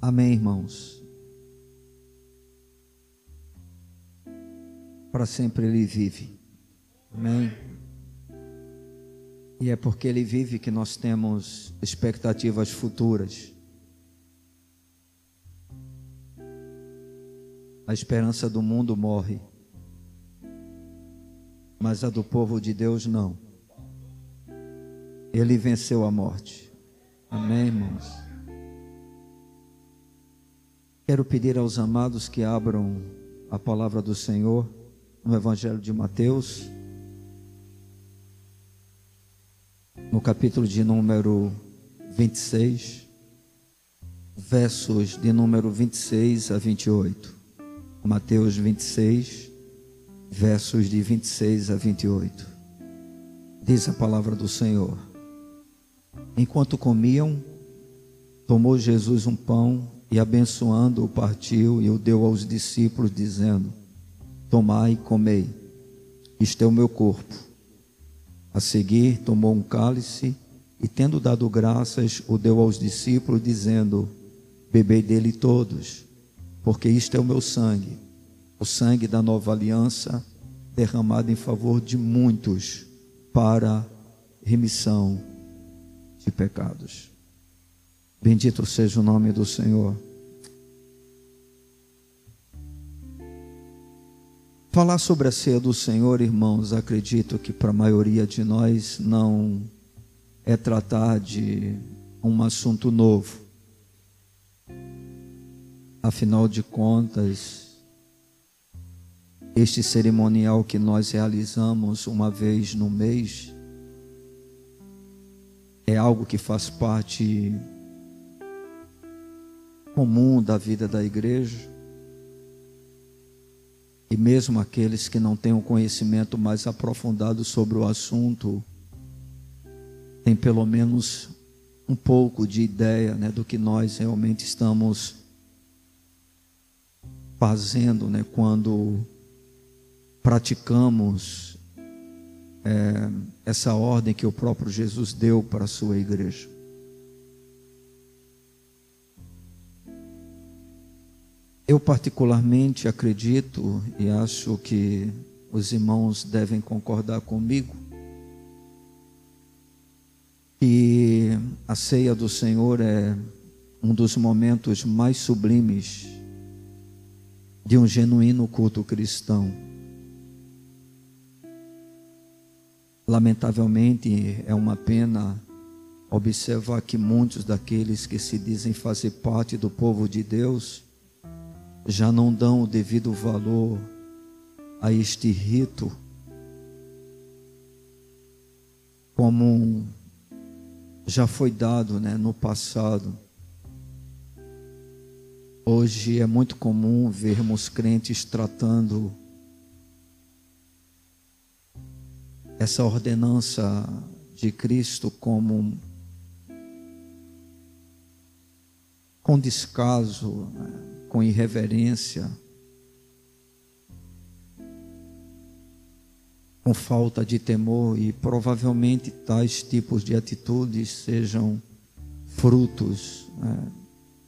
Amém, irmãos. Para sempre Ele vive. Amém. E é porque Ele vive que nós temos expectativas futuras. A esperança do mundo morre, mas a do povo de Deus não. Ele venceu a morte. Amém, irmãos? Quero pedir aos amados que abram a palavra do Senhor no Evangelho de Mateus, no capítulo de número 26, versos de número 26 a 28. Mateus 26, versos de 26 a 28. Diz a palavra do Senhor. Enquanto comiam, tomou Jesus um pão e, abençoando-o, partiu e o deu aos discípulos, dizendo: Tomai e comei, isto é o meu corpo. A seguir, tomou um cálice e, tendo dado graças, o deu aos discípulos, dizendo: Bebei dele todos porque isto é o meu sangue, o sangue da nova aliança, derramado em favor de muitos para remissão de pecados. Bendito seja o nome do Senhor. Falar sobre a ceia do Senhor, irmãos, acredito que para a maioria de nós não é tratar de um assunto novo. Afinal de contas, este cerimonial que nós realizamos uma vez no mês é algo que faz parte comum da vida da igreja. E mesmo aqueles que não têm um conhecimento mais aprofundado sobre o assunto, têm pelo menos um pouco de ideia né, do que nós realmente estamos fazendo né, quando praticamos é, essa ordem que o próprio Jesus deu para a sua igreja. Eu, particularmente, acredito e acho que os irmãos devem concordar comigo que a ceia do Senhor é um dos momentos mais sublimes de um genuíno culto cristão. Lamentavelmente, é uma pena observar que muitos daqueles que se dizem fazer parte do povo de Deus já não dão o devido valor a este rito como já foi dado né, no passado. Hoje é muito comum vermos crentes tratando essa ordenança de Cristo como com descaso, com irreverência, com falta de temor e provavelmente tais tipos de atitudes sejam frutos né,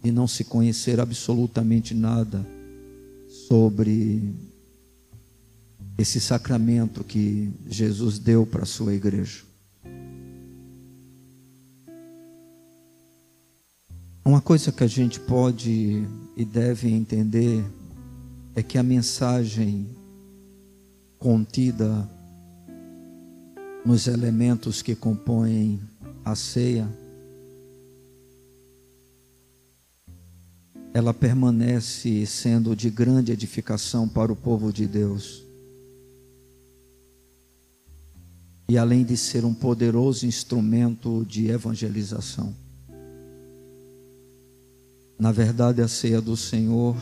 e não se conhecer absolutamente nada sobre esse sacramento que Jesus deu para a sua igreja. Uma coisa que a gente pode e deve entender é que a mensagem contida nos elementos que compõem a ceia ela permanece sendo de grande edificação para o povo de Deus. E além de ser um poderoso instrumento de evangelização. Na verdade, a ceia do Senhor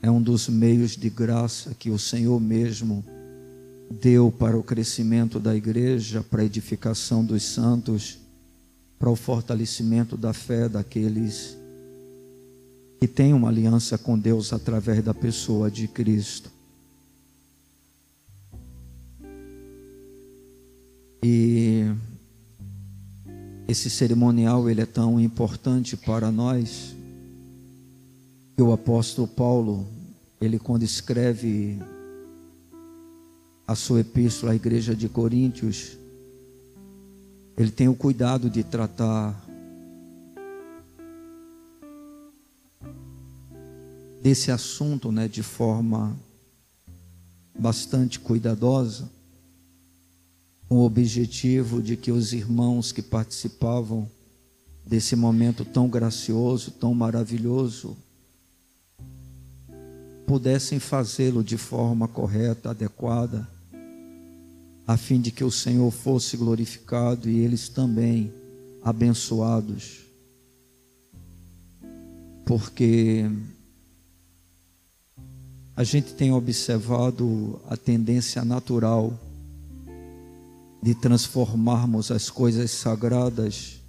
é um dos meios de graça que o Senhor mesmo deu para o crescimento da igreja, para a edificação dos santos, para o fortalecimento da fé daqueles que tem uma aliança com Deus através da pessoa de Cristo. E esse cerimonial ele é tão importante para nós E o apóstolo Paulo, ele quando escreve a sua epístola à igreja de Coríntios, ele tem o cuidado de tratar desse assunto, né, de forma bastante cuidadosa, com o objetivo de que os irmãos que participavam desse momento tão gracioso, tão maravilhoso, pudessem fazê-lo de forma correta, adequada, a fim de que o Senhor fosse glorificado e eles também abençoados. Porque a gente tem observado a tendência natural de transformarmos as coisas sagradas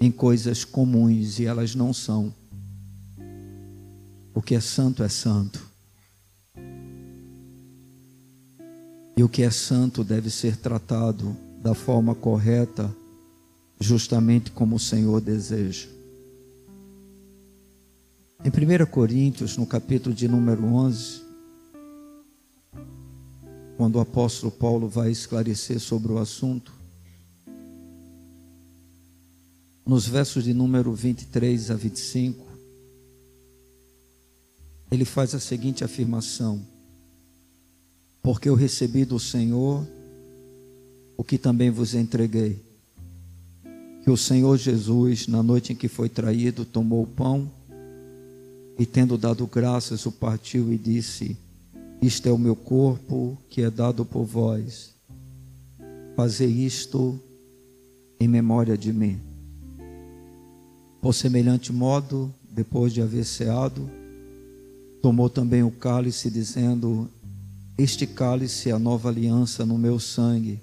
em coisas comuns e elas não são. O que é santo é santo. E o que é santo deve ser tratado da forma correta, justamente como o Senhor deseja. Em 1 Coríntios, no capítulo de número 11, quando o apóstolo Paulo vai esclarecer sobre o assunto, nos versos de número 23 a 25, ele faz a seguinte afirmação: Porque eu recebi do Senhor o que também vos entreguei. Que o Senhor Jesus, na noite em que foi traído, tomou o pão e, tendo dado graças, o partiu e disse: Isto é o meu corpo que é dado por vós. Fazer isto em memória de mim. Por semelhante modo, depois de haver ceado, Tomou também o cálice, dizendo: Este cálice é a nova aliança no meu sangue.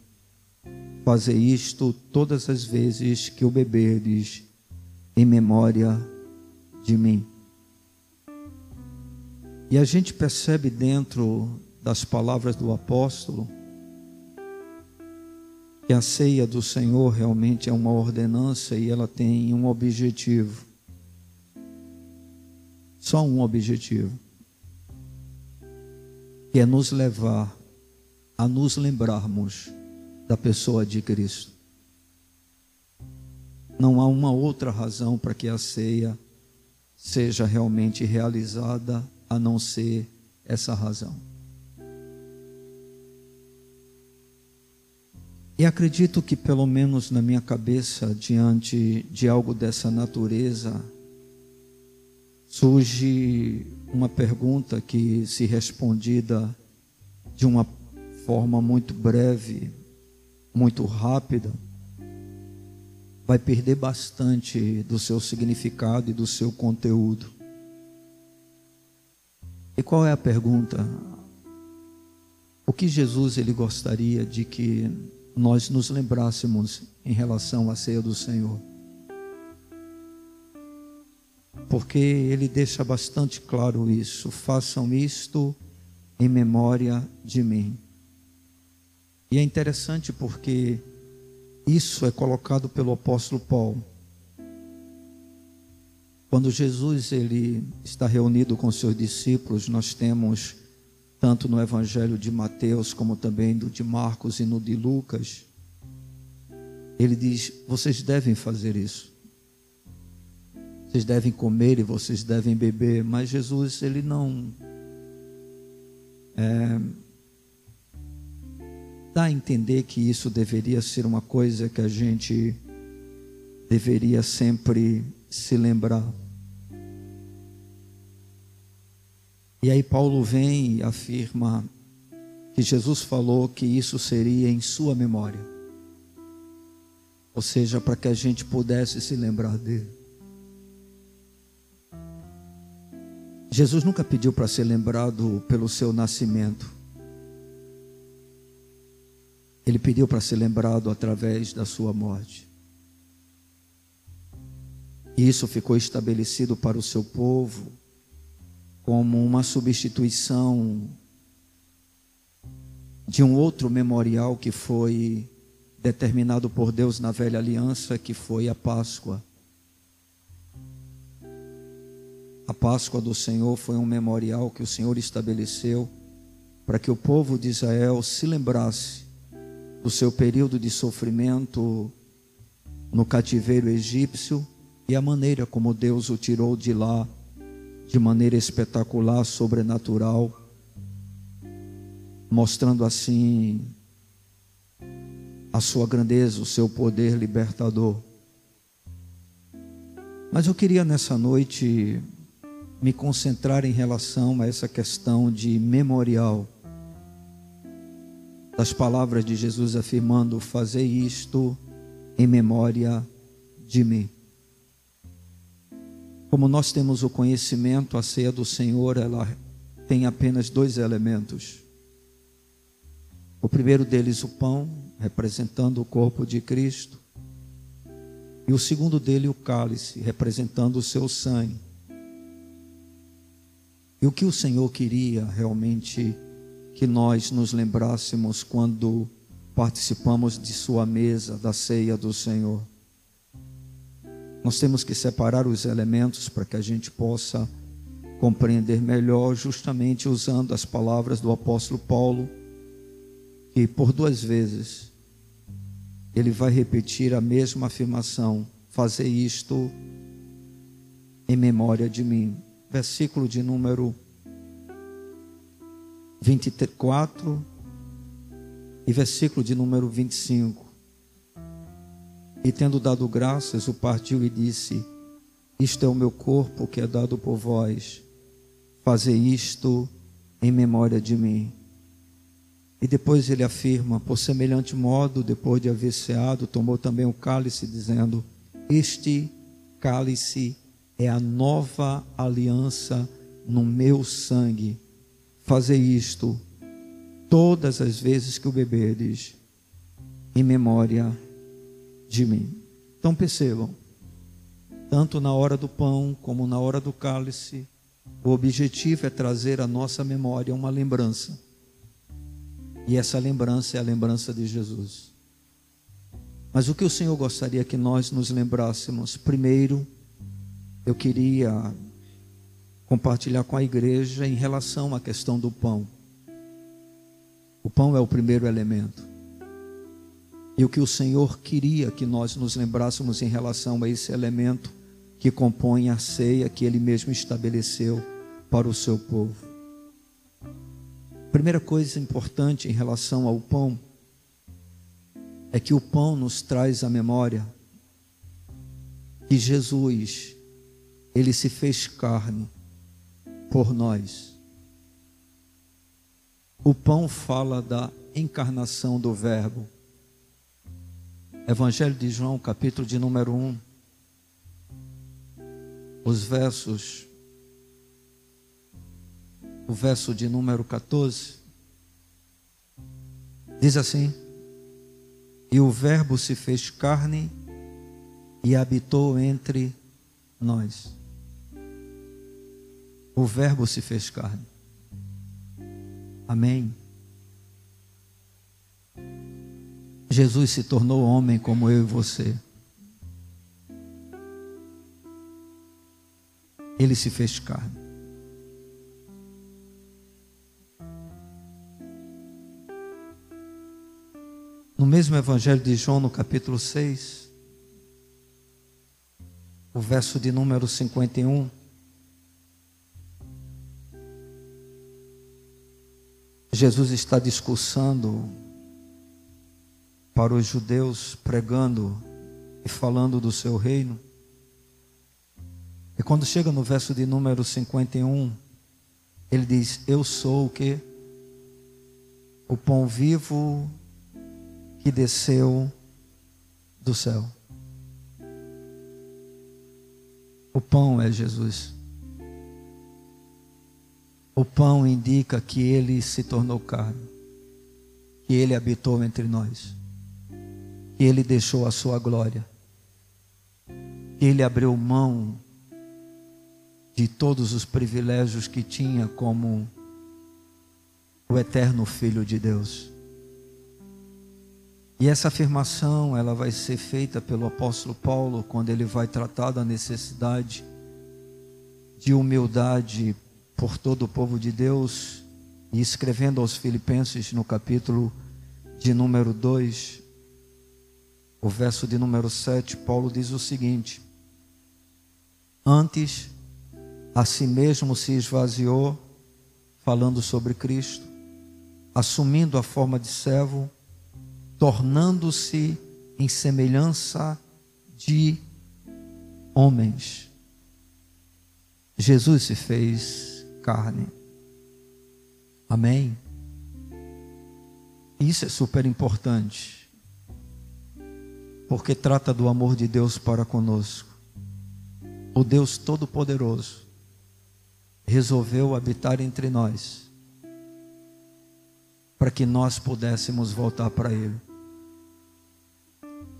Fazer isto todas as vezes que o beberdes, em memória de mim. E a gente percebe dentro das palavras do apóstolo que a ceia do Senhor realmente é uma ordenança e ela tem um objetivo. Só um objetivo que é nos levar a nos lembrarmos da pessoa de Cristo. Não há uma outra razão para que a ceia seja realmente realizada a não ser essa razão. E acredito que, pelo menos na minha cabeça, diante de algo dessa natureza, surge uma pergunta que, se respondida de uma forma muito breve, muito rápida, vai perder bastante do seu significado e do seu conteúdo. E qual é a pergunta? O que Jesus ele gostaria de que nós nos lembrássemos em relação à ceia do Senhor? Porque ele deixa bastante claro isso. Façam isto em memória de mim. E é interessante porque isso é colocado pelo apóstolo Paulo. Quando Jesus ele está reunido com seus discípulos, nós temos tanto no evangelho de Mateus como também do de Marcos e no de Lucas, ele diz: "Vocês devem fazer isso". Vocês devem comer e vocês devem beber, mas Jesus ele não é, dá a entender que isso deveria ser uma coisa que a gente deveria sempre se lembrar. E aí Paulo vem e afirma que Jesus falou que isso seria em sua memória. Ou seja, para que a gente pudesse se lembrar dele. Jesus nunca pediu para ser lembrado pelo seu nascimento. Ele pediu para ser lembrado através da sua morte. E isso ficou estabelecido para o seu povo como uma substituição de um outro memorial que foi determinado por Deus na velha aliança, que foi a Páscoa. A Páscoa do Senhor foi um memorial que o Senhor estabeleceu para que o povo de Israel se lembrasse do seu período de sofrimento no cativeiro egípcio e a maneira como Deus o tirou de lá de maneira espetacular, sobrenatural, mostrando assim a sua grandeza, o seu poder libertador. Mas eu queria nessa noite me concentrar em relação a essa questão de memorial das palavras de Jesus afirmando: Fazer isto em memória de mim. Como nós temos o conhecimento, a ceia do Senhor, ela tem apenas dois elementos. O primeiro deles, o pão, representando o corpo de Cristo. E o segundo dele, o cálice, representando o seu sangue. E o que o Senhor queria realmente que nós nos lembrássemos quando participamos de Sua mesa, da ceia do Senhor. Nós temos que separar os elementos para que a gente possa compreender melhor, justamente usando as palavras do apóstolo Paulo, que por duas vezes ele vai repetir a mesma afirmação: fazer isto em memória de mim. Versículo de número 24 e versículo de número 25. E tendo dado graças, o partiu e disse: Isto é o meu corpo que é dado por vós. Fazer isto em memória de mim. E depois ele afirma: Por semelhante modo, depois de haver ceado, tomou também o cálice, dizendo: Este cálice é a nova aliança no meu sangue. Fazer isto todas as vezes que o beberdes, em memória de mim. Então percebam, tanto na hora do pão como na hora do cálice, o objetivo é trazer à nossa memória uma lembrança. E essa lembrança é a lembrança de Jesus. Mas o que o Senhor gostaria que nós nos lembrássemos? Primeiro, eu queria compartilhar com a igreja em relação à questão do pão. O pão é o primeiro elemento. E o que o Senhor queria que nós nos lembrássemos em relação a esse elemento que compõe a ceia que Ele mesmo estabeleceu para o seu povo. Primeira coisa importante em relação ao pão é que o pão nos traz a memória que Jesus, Ele se fez carne por nós. O pão fala da encarnação do Verbo. Evangelho de João, capítulo de número 1. Os versos. O verso de número 14. Diz assim: E o Verbo se fez carne e habitou entre nós. O Verbo se fez carne. Amém. Jesus se tornou homem como eu e você. Ele se fez carne. No mesmo Evangelho de João, no capítulo 6, o verso de número 51. Jesus está discursando para os judeus, pregando e falando do seu reino. E quando chega no verso de número 51, ele diz: Eu sou o que? O pão vivo que desceu do céu. O pão é Jesus. O pão indica que ele se tornou carne, que ele habitou entre nós que ele deixou a sua glória, que ele abriu mão de todos os privilégios que tinha como o eterno filho de Deus. E essa afirmação, ela vai ser feita pelo apóstolo Paulo quando ele vai tratar da necessidade de humildade por todo o povo de Deus e escrevendo aos Filipenses no capítulo de número 2, o verso de número 7, Paulo diz o seguinte: Antes, a si mesmo se esvaziou, falando sobre Cristo, assumindo a forma de servo, tornando-se em semelhança de homens. Jesus se fez carne. Amém? Isso é super importante, porque trata do amor de Deus para conosco. O Deus Todo-Poderoso resolveu habitar entre nós, para que nós pudéssemos voltar para Ele.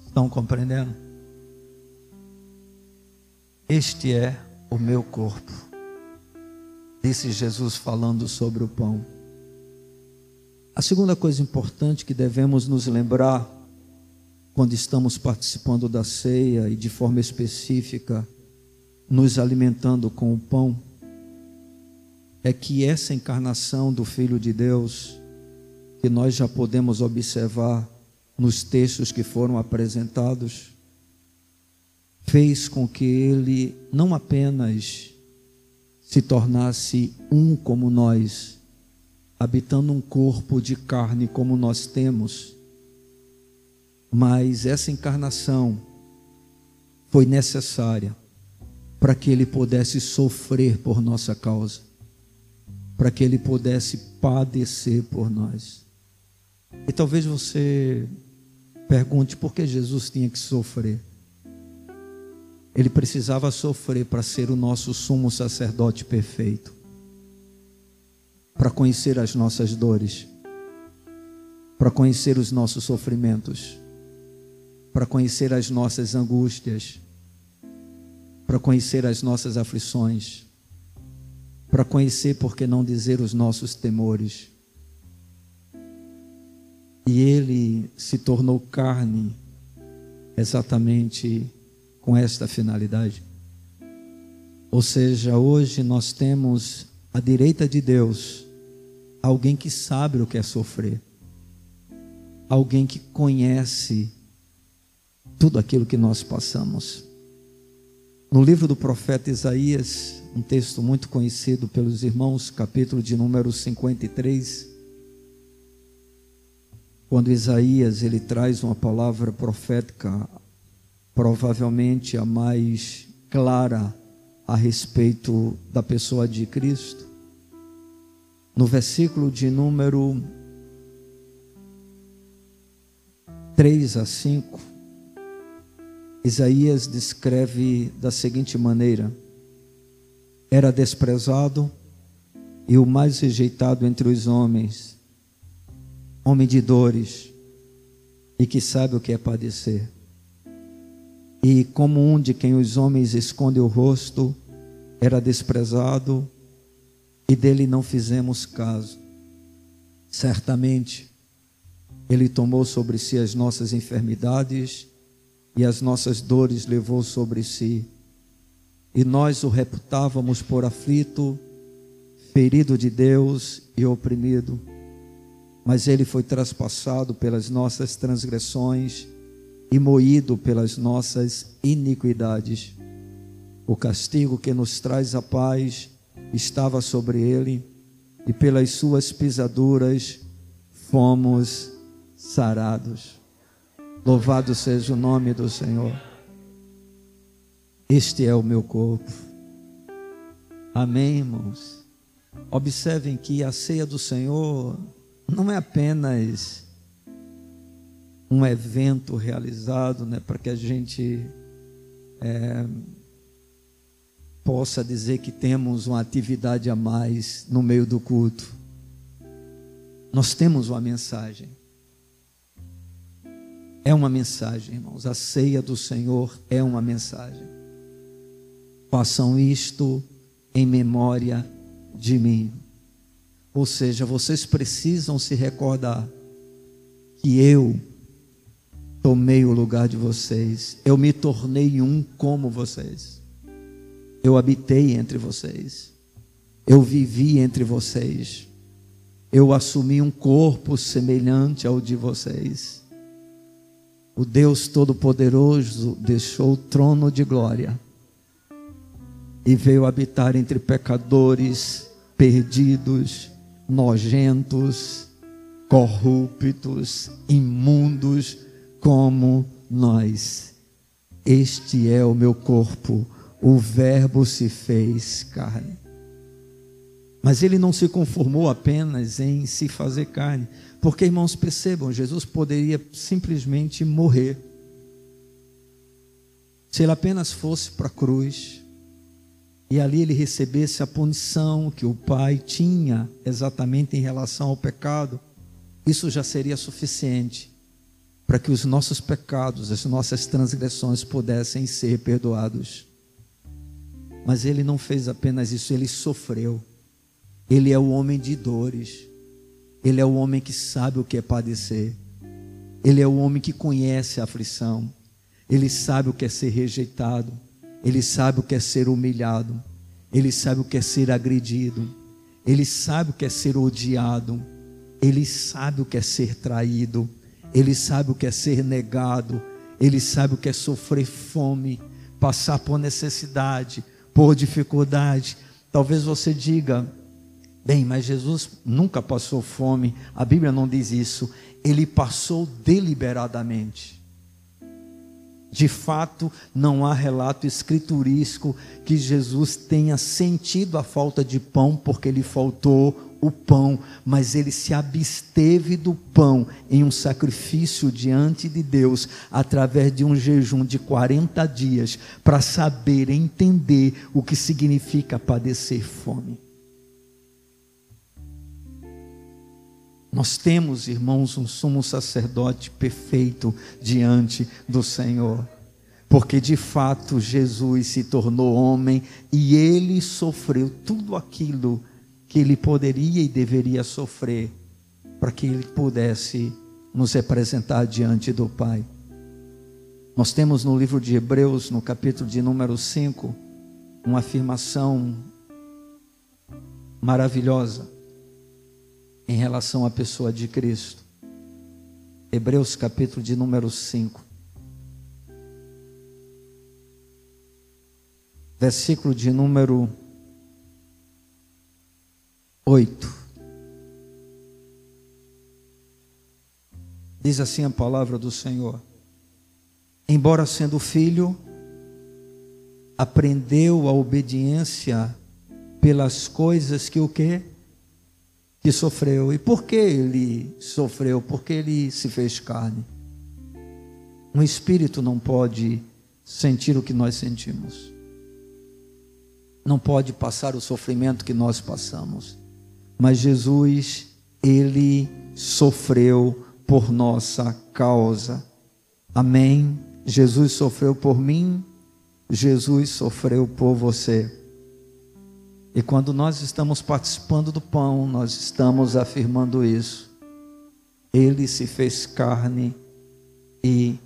Estão compreendendo? Este é o meu corpo, disse Jesus falando sobre o pão. A segunda coisa importante que devemos nos lembrar quando estamos participando da ceia e de forma específica nos alimentando com o pão é que essa encarnação do Filho de Deus, que nós já podemos observar nos textos que foram apresentados, fez com que ele não apenas se tornasse um como nós, habitando um corpo de carne como nós temos, mas essa encarnação foi necessária para que ele pudesse sofrer por nossa causa, para que ele pudesse padecer por nós. E talvez você pergunte por que Jesus tinha que sofrer. Ele precisava sofrer para ser o nosso sumo sacerdote perfeito para conhecer as nossas dores, para conhecer os nossos sofrimentos, para conhecer as nossas angústias, para conhecer as nossas aflições, para conhecer, por que não dizer, os nossos temores. E ele se tornou carne exatamente com esta finalidade. Ou seja, hoje nós temos à direita de Deus alguém que sabe o que é sofrer, alguém que conhece tudo aquilo que nós passamos. No livro do profeta Isaías, um texto muito conhecido pelos irmãos, capítulo de número 53, quando Isaías ele traz uma palavra profética, provavelmente a mais clara a respeito da pessoa de Cristo no versículo de número 3 a 5, Isaías descreve da seguinte maneira: Era desprezado e o mais rejeitado entre os homens, homem de dores e que sabe o que é padecer. E como um de quem os homens escondem o rosto, era desprezado e dele não fizemos caso. Certamente, ele tomou sobre si as nossas enfermidades e as nossas dores levou sobre si. E nós o reputávamos por aflito, ferido de Deus e oprimido. Mas ele foi traspassado pelas nossas transgressões e moído pelas nossas iniquidades. O castigo que nos traz a paz estava sobre ele, e pelas suas pisaduras fomos sarados. Louvado seja o nome do Senhor. Este é o meu corpo. Amém, irmãos. Observem que a ceia do Senhor não é apenas um evento realizado né, para que a gente é, possa dizer que temos uma atividade a mais no meio do culto. Nós temos uma mensagem. É uma mensagem, irmãos. A ceia do Senhor é uma mensagem. Façam isto em memória de mim. Ou seja, vocês precisam se recordar que eu tomei o lugar de vocês, eu me tornei um como vocês. Eu habitei entre vocês. Eu vivi entre vocês. Eu assumi um corpo semelhante ao de vocês. O Deus Todo-Poderoso deixou o trono de glória e veio habitar entre pecadores perdidos, nojentos, corruptos, imundos como nós. Este é o meu corpo, o Verbo se fez carne. Mas ele não se conformou apenas em se fazer carne, porque irmãos, percebam, Jesus poderia simplesmente morrer. Se ele apenas fosse para a cruz, e ali ele recebesse a punição que o Pai tinha exatamente em relação ao pecado, isso já seria suficiente para que os nossos pecados, as nossas transgressões pudessem ser perdoados. Mas ele não fez apenas isso, ele sofreu. Ele é o homem de dores. Ele é o homem que sabe o que é padecer. Ele é o homem que conhece a aflição. Ele sabe o que é ser rejeitado. Ele sabe o que é ser humilhado. Ele sabe o que é ser agredido. Ele sabe o que é ser odiado. Ele sabe o que é ser traído. Ele sabe o que é ser negado. Ele sabe o que é sofrer fome, passar por necessidade, por dificuldade. Talvez você diga, bem, mas Jesus nunca passou fome. A Bíblia não diz isso. Ele passou deliberadamente. De fato, não há relato escriturístico que Jesus tenha sentido a falta de pão porque lhe faltou o pão, mas ele se absteve do pão em um sacrifício diante de Deus, através de um jejum de 40 dias, para saber entender o que significa padecer fome. Nós temos, irmãos, um sumo sacerdote perfeito diante do Senhor. Porque de fato Jesus se tornou homem e ele sofreu tudo aquilo que ele poderia e deveria sofrer para que ele pudesse nos representar diante do Pai. Nós temos no livro de Hebreus, no capítulo de número 5, uma afirmação maravilhosa em relação à pessoa de Cristo. Hebreus capítulo de número 5. Versículo de número 8. Diz assim a palavra do Senhor: Embora sendo filho, aprendeu a obediência pelas coisas que o que? que sofreu. E por que ele sofreu? Porque ele se fez carne. Um espírito não pode sentir o que nós sentimos. Não pode passar o sofrimento que nós passamos. Mas Jesus, ele sofreu por nossa causa. Amém. Jesus sofreu por mim, Jesus sofreu por você. E quando nós estamos participando do pão, nós estamos afirmando isso. Ele se fez carne e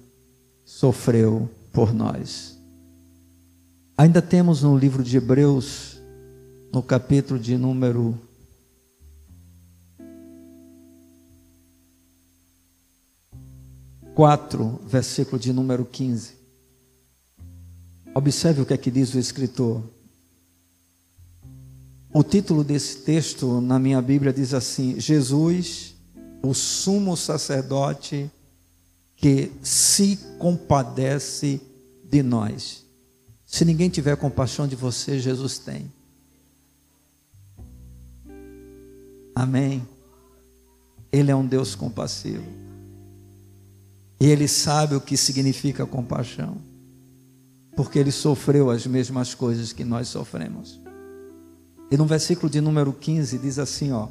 sofreu por nós. Ainda temos no livro de Hebreus, no capítulo de número quatro, versículo de número 15. Observe o que é que diz o escritor. O título desse texto na minha Bíblia diz assim: Jesus, o sumo sacerdote que se compadece de nós. Se ninguém tiver compaixão de você, Jesus tem. Amém. Ele é um Deus compassivo. E ele sabe o que significa compaixão. Porque ele sofreu as mesmas coisas que nós sofremos. E no versículo de número 15 diz assim, ó: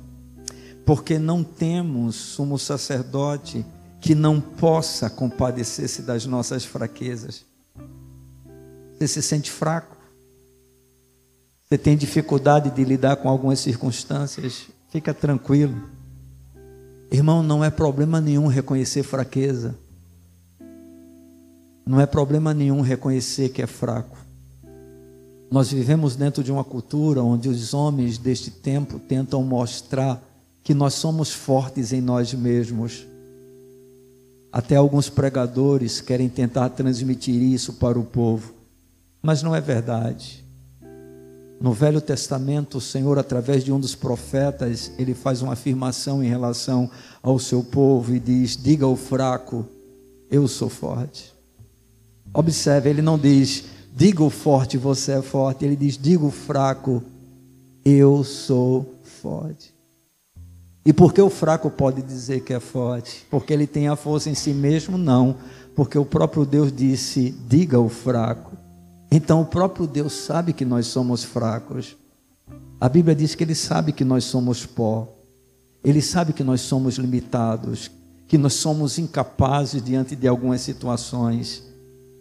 Porque não temos sumo sacerdote que não possa compadecer-se das nossas fraquezas. Você se sente fraco? Você tem dificuldade de lidar com algumas circunstâncias? Fica tranquilo. Irmão, não é problema nenhum reconhecer fraqueza. Não é problema nenhum reconhecer que é fraco. Nós vivemos dentro de uma cultura onde os homens deste tempo tentam mostrar que nós somos fortes em nós mesmos. Até alguns pregadores querem tentar transmitir isso para o povo, mas não é verdade. No Velho Testamento, o Senhor, através de um dos profetas, ele faz uma afirmação em relação ao seu povo e diz: Diga ao fraco, eu sou forte. Observe, ele não diz, diga o forte, você é forte. Ele diz, diga o fraco, eu sou forte. E por que o fraco pode dizer que é forte? Porque ele tem a força em si mesmo? Não. Porque o próprio Deus disse: diga o fraco. Então o próprio Deus sabe que nós somos fracos. A Bíblia diz que ele sabe que nós somos pó. Ele sabe que nós somos limitados, que nós somos incapazes diante de algumas situações.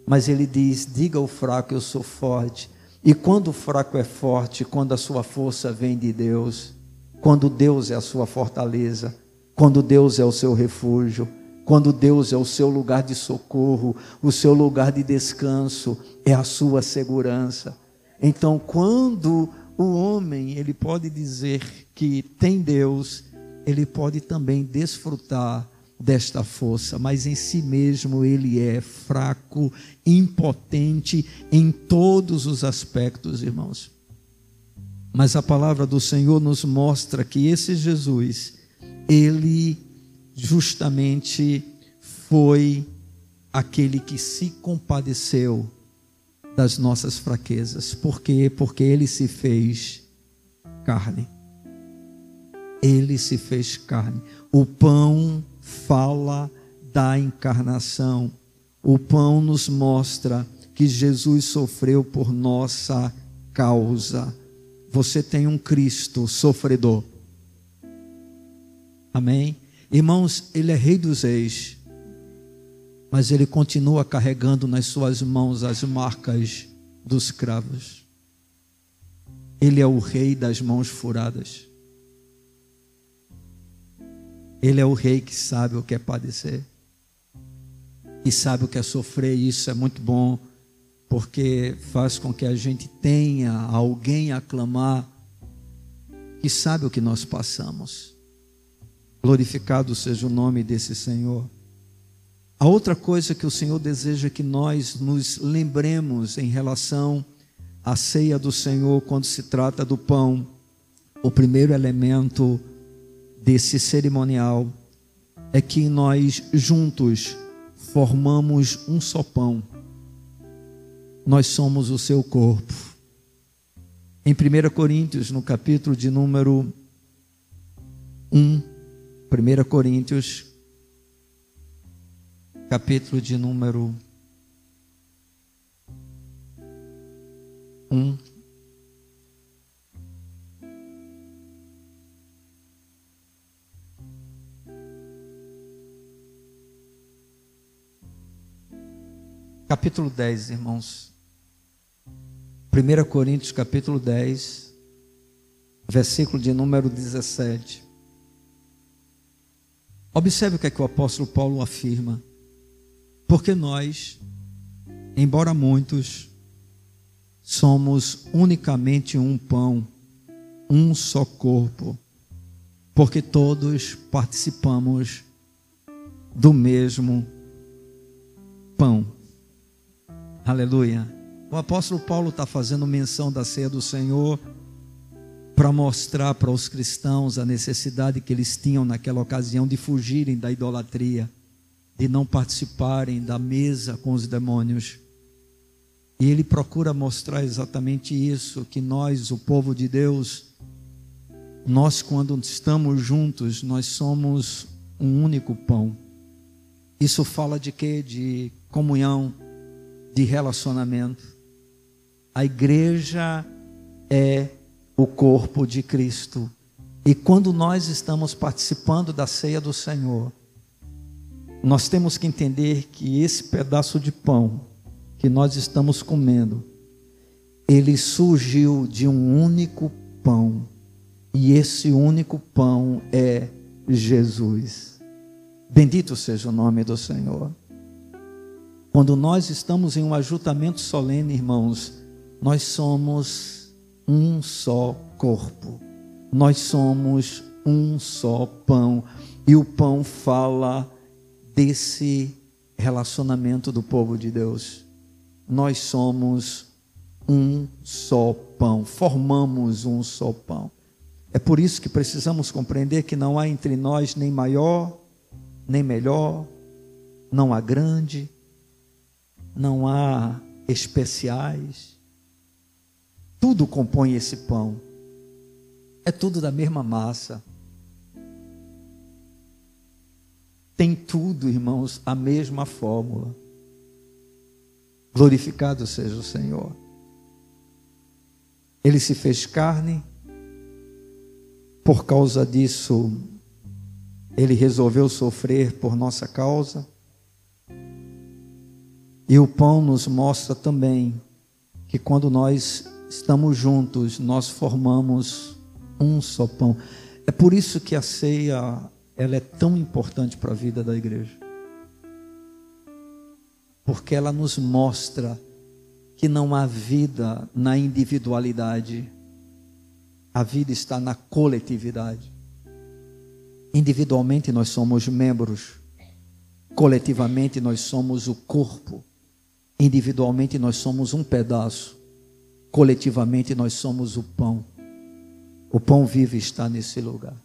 Mas ele diz: diga ao fraco, eu sou forte. E quando o fraco é forte, quando a sua força vem de Deus, quando Deus é a sua fortaleza, quando Deus é o seu refúgio, quando Deus é o seu lugar de socorro, o seu lugar de descanso, é a sua segurança. Então, quando o homem, ele pode dizer que tem Deus, ele pode também desfrutar desta força, mas em si mesmo ele é fraco, impotente em todos os aspectos, irmãos. Mas a palavra do Senhor nos mostra que esse Jesus, ele justamente foi aquele que se compadeceu das nossas fraquezas. Por quê? Porque ele se fez carne. Ele se fez carne. O pão fala da encarnação. O pão nos mostra que Jesus sofreu por nossa causa você tem um Cristo sofredor. Amém? Irmãos, Ele é Rei dos Reis, mas Ele continua carregando nas suas mãos as marcas dos cravos. Ele é o Rei das mãos furadas. Ele é o Rei que sabe o que é padecer, e sabe o que é sofrer, e isso é muito bom porque faz com que a gente tenha alguém a clamar que sabe o que nós passamos. Glorificado seja o nome desse Senhor. A outra coisa que o Senhor deseja que nós nos lembremos em relação à ceia do Senhor quando se trata do pão, o primeiro elemento desse cerimonial é que nós juntos formamos um só pão nós somos o seu corpo. Em 1 Coríntios, no capítulo de número 1, 1 Coríntios, capítulo de número 1, capítulo 10, irmãos. 1 Coríntios capítulo 10, versículo de número 17. Observe o que é que o apóstolo Paulo afirma. Porque nós, embora muitos, somos unicamente um pão, um só corpo, porque todos participamos do mesmo pão. Aleluia. O apóstolo Paulo está fazendo menção da ceia do Senhor para mostrar para os cristãos a necessidade que eles tinham naquela ocasião de fugirem da idolatria, de não participarem da mesa com os demônios. E ele procura mostrar exatamente isso, que nós, o povo de Deus, nós quando estamos juntos, nós somos um único pão. Isso fala de quê? De comunhão, de relacionamento. A igreja é o corpo de Cristo. E quando nós estamos participando da ceia do Senhor, nós temos que entender que esse pedaço de pão que nós estamos comendo, ele surgiu de um único pão. E esse único pão é Jesus. Bendito seja o nome do Senhor. Quando nós estamos em um ajuntamento solene, irmãos, Nós somos um só corpo. Nós somos um só pão. E o pão fala desse relacionamento do povo de Deus. Nós somos um só pão, formamos um só pão. É por isso que precisamos compreender que não há entre nós nem maior, nem melhor, não há grande, não há especiais. Tudo compõe esse pão. É tudo da mesma massa. Tem tudo, irmãos, a mesma fórmula. Glorificado seja o Senhor. Ele se fez carne, por causa disso, ele resolveu sofrer por nossa causa. E o pão nos mostra também que quando nós estamos juntos, nós formamos um só pão. É por isso que a ceia ela é tão importante para a vida da igreja. Porque ela nos mostra que não há vida na individualidade. A vida está na coletividade. Individualmente nós somos membros, coletivamente nós somos o corpo. Individualmente nós somos um pedaço, coletivamente nós somos o pão. O pão vivo está nesse lugar.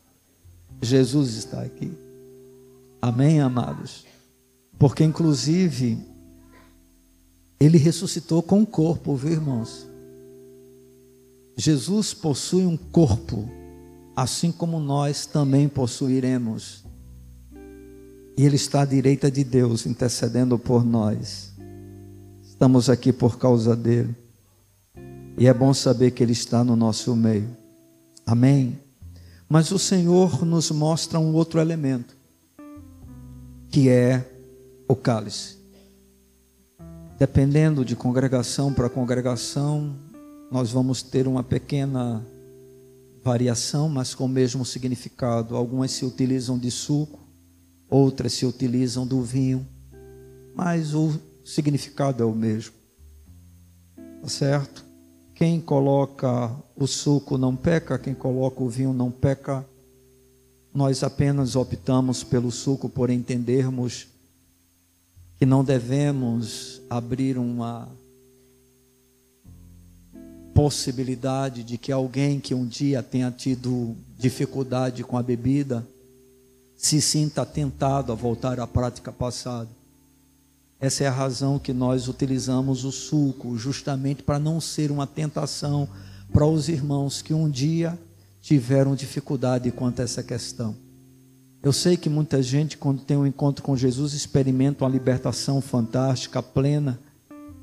Jesus está aqui. Amém, amados? Porque, inclusive, ele ressuscitou com o corpo, viu, irmãos? Jesus possui um corpo, assim como nós também possuiremos. E Ele está à direita de Deus, intercedendo por nós. Estamos aqui por causa dele. E é bom saber que ele está no nosso meio. Amém? Mas o Senhor nos mostra um outro elemento, que é o cálice. Dependendo de congregação para congregação, nós vamos ter uma pequena variação, mas com o mesmo significado. Algumas se utilizam de suco, outras se utilizam do vinho, mas o significado é o mesmo. Tá certo? Quem coloca o suco não peca, quem coloca o vinho não peca. Nós apenas optamos pelo suco por entendermos que não devemos abrir uma possibilidade de que alguém que um dia tenha tido dificuldade com a bebida se sinta tentado a voltar à prática passada. Essa é a razão que nós utilizamos o suco, justamente para não ser uma tentação para os irmãos que um dia tiveram dificuldade quanto a essa questão. Eu sei que muita gente, quando tem um encontro com Jesus, experimenta uma libertação fantástica, plena,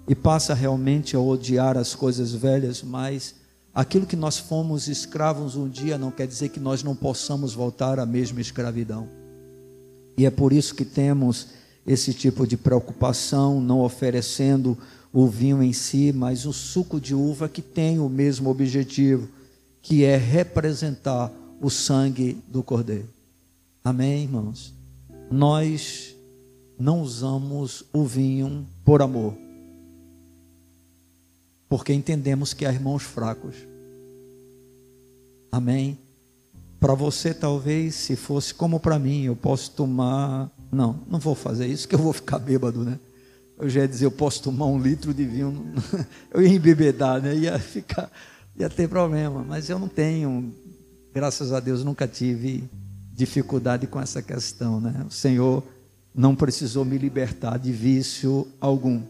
e passa realmente a odiar as coisas velhas, mas aquilo que nós fomos escravos um dia não quer dizer que nós não possamos voltar à mesma escravidão. E é por isso que temos esse tipo de preocupação, não oferecendo o vinho em si, mas o suco de uva que tem o mesmo objetivo, que é representar o sangue do Cordeiro. Amém, irmãos? Nós não usamos o vinho por amor, porque entendemos que há irmãos fracos. Amém? Para você, talvez, se fosse como para mim, eu posso tomar não, não vou fazer isso, que eu vou ficar bêbado, né? Eu já ia dizer, eu posso tomar um litro de vinho, eu ia embebedar, né? Ia ficar, ia ter problema. Mas eu não tenho, graças a Deus, nunca tive dificuldade com essa questão, né? O Senhor não precisou me libertar de vício algum,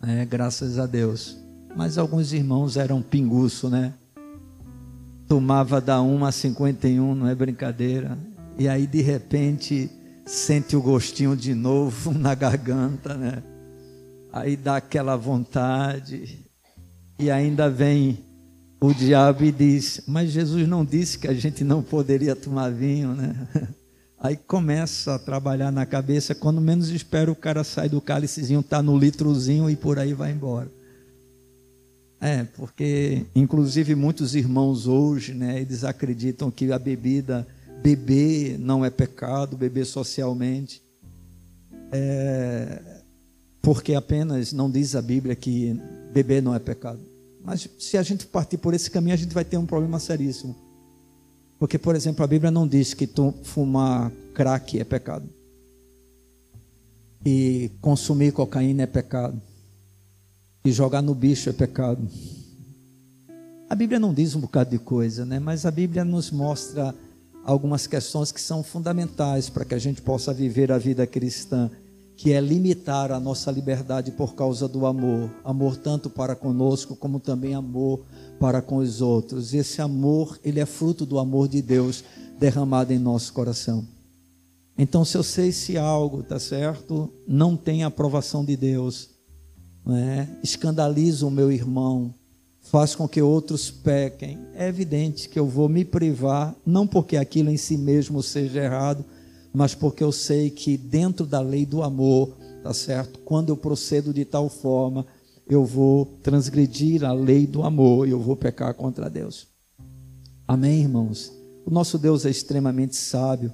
né? Graças a Deus. Mas alguns irmãos eram pinguço, né? Tomava da 1 a 51, não é brincadeira. E aí, de repente, sente o gostinho de novo na garganta, né? Aí dá aquela vontade. E ainda vem o diabo e diz: Mas Jesus não disse que a gente não poderia tomar vinho, né? Aí começa a trabalhar na cabeça. Quando menos espera, o cara sai do cálicezinho, está no litrozinho e por aí vai embora. É, porque inclusive muitos irmãos hoje, né, eles acreditam que a bebida beber não é pecado, beber socialmente. É, porque apenas não diz a Bíblia que beber não é pecado. Mas se a gente partir por esse caminho, a gente vai ter um problema seríssimo. Porque, por exemplo, a Bíblia não diz que fumar crack é pecado. E consumir cocaína é pecado. E jogar no bicho é pecado. A Bíblia não diz um bocado de coisa, né? Mas a Bíblia nos mostra algumas questões que são fundamentais para que a gente possa viver a vida cristã, que é limitar a nossa liberdade por causa do amor, amor tanto para conosco como também amor para com os outros. Esse amor, ele é fruto do amor de Deus derramado em nosso coração. Então, se eu sei se algo, tá certo, não tem aprovação de Deus, não é? escandaliza o meu irmão, faz com que outros pequem, é evidente que eu vou me privar, não porque aquilo em si mesmo seja errado, mas porque eu sei que dentro da lei do amor, tá certo? Quando eu procedo de tal forma, eu vou transgredir a lei do amor e eu vou pecar contra Deus. Amém, irmãos? O nosso Deus é extremamente sábio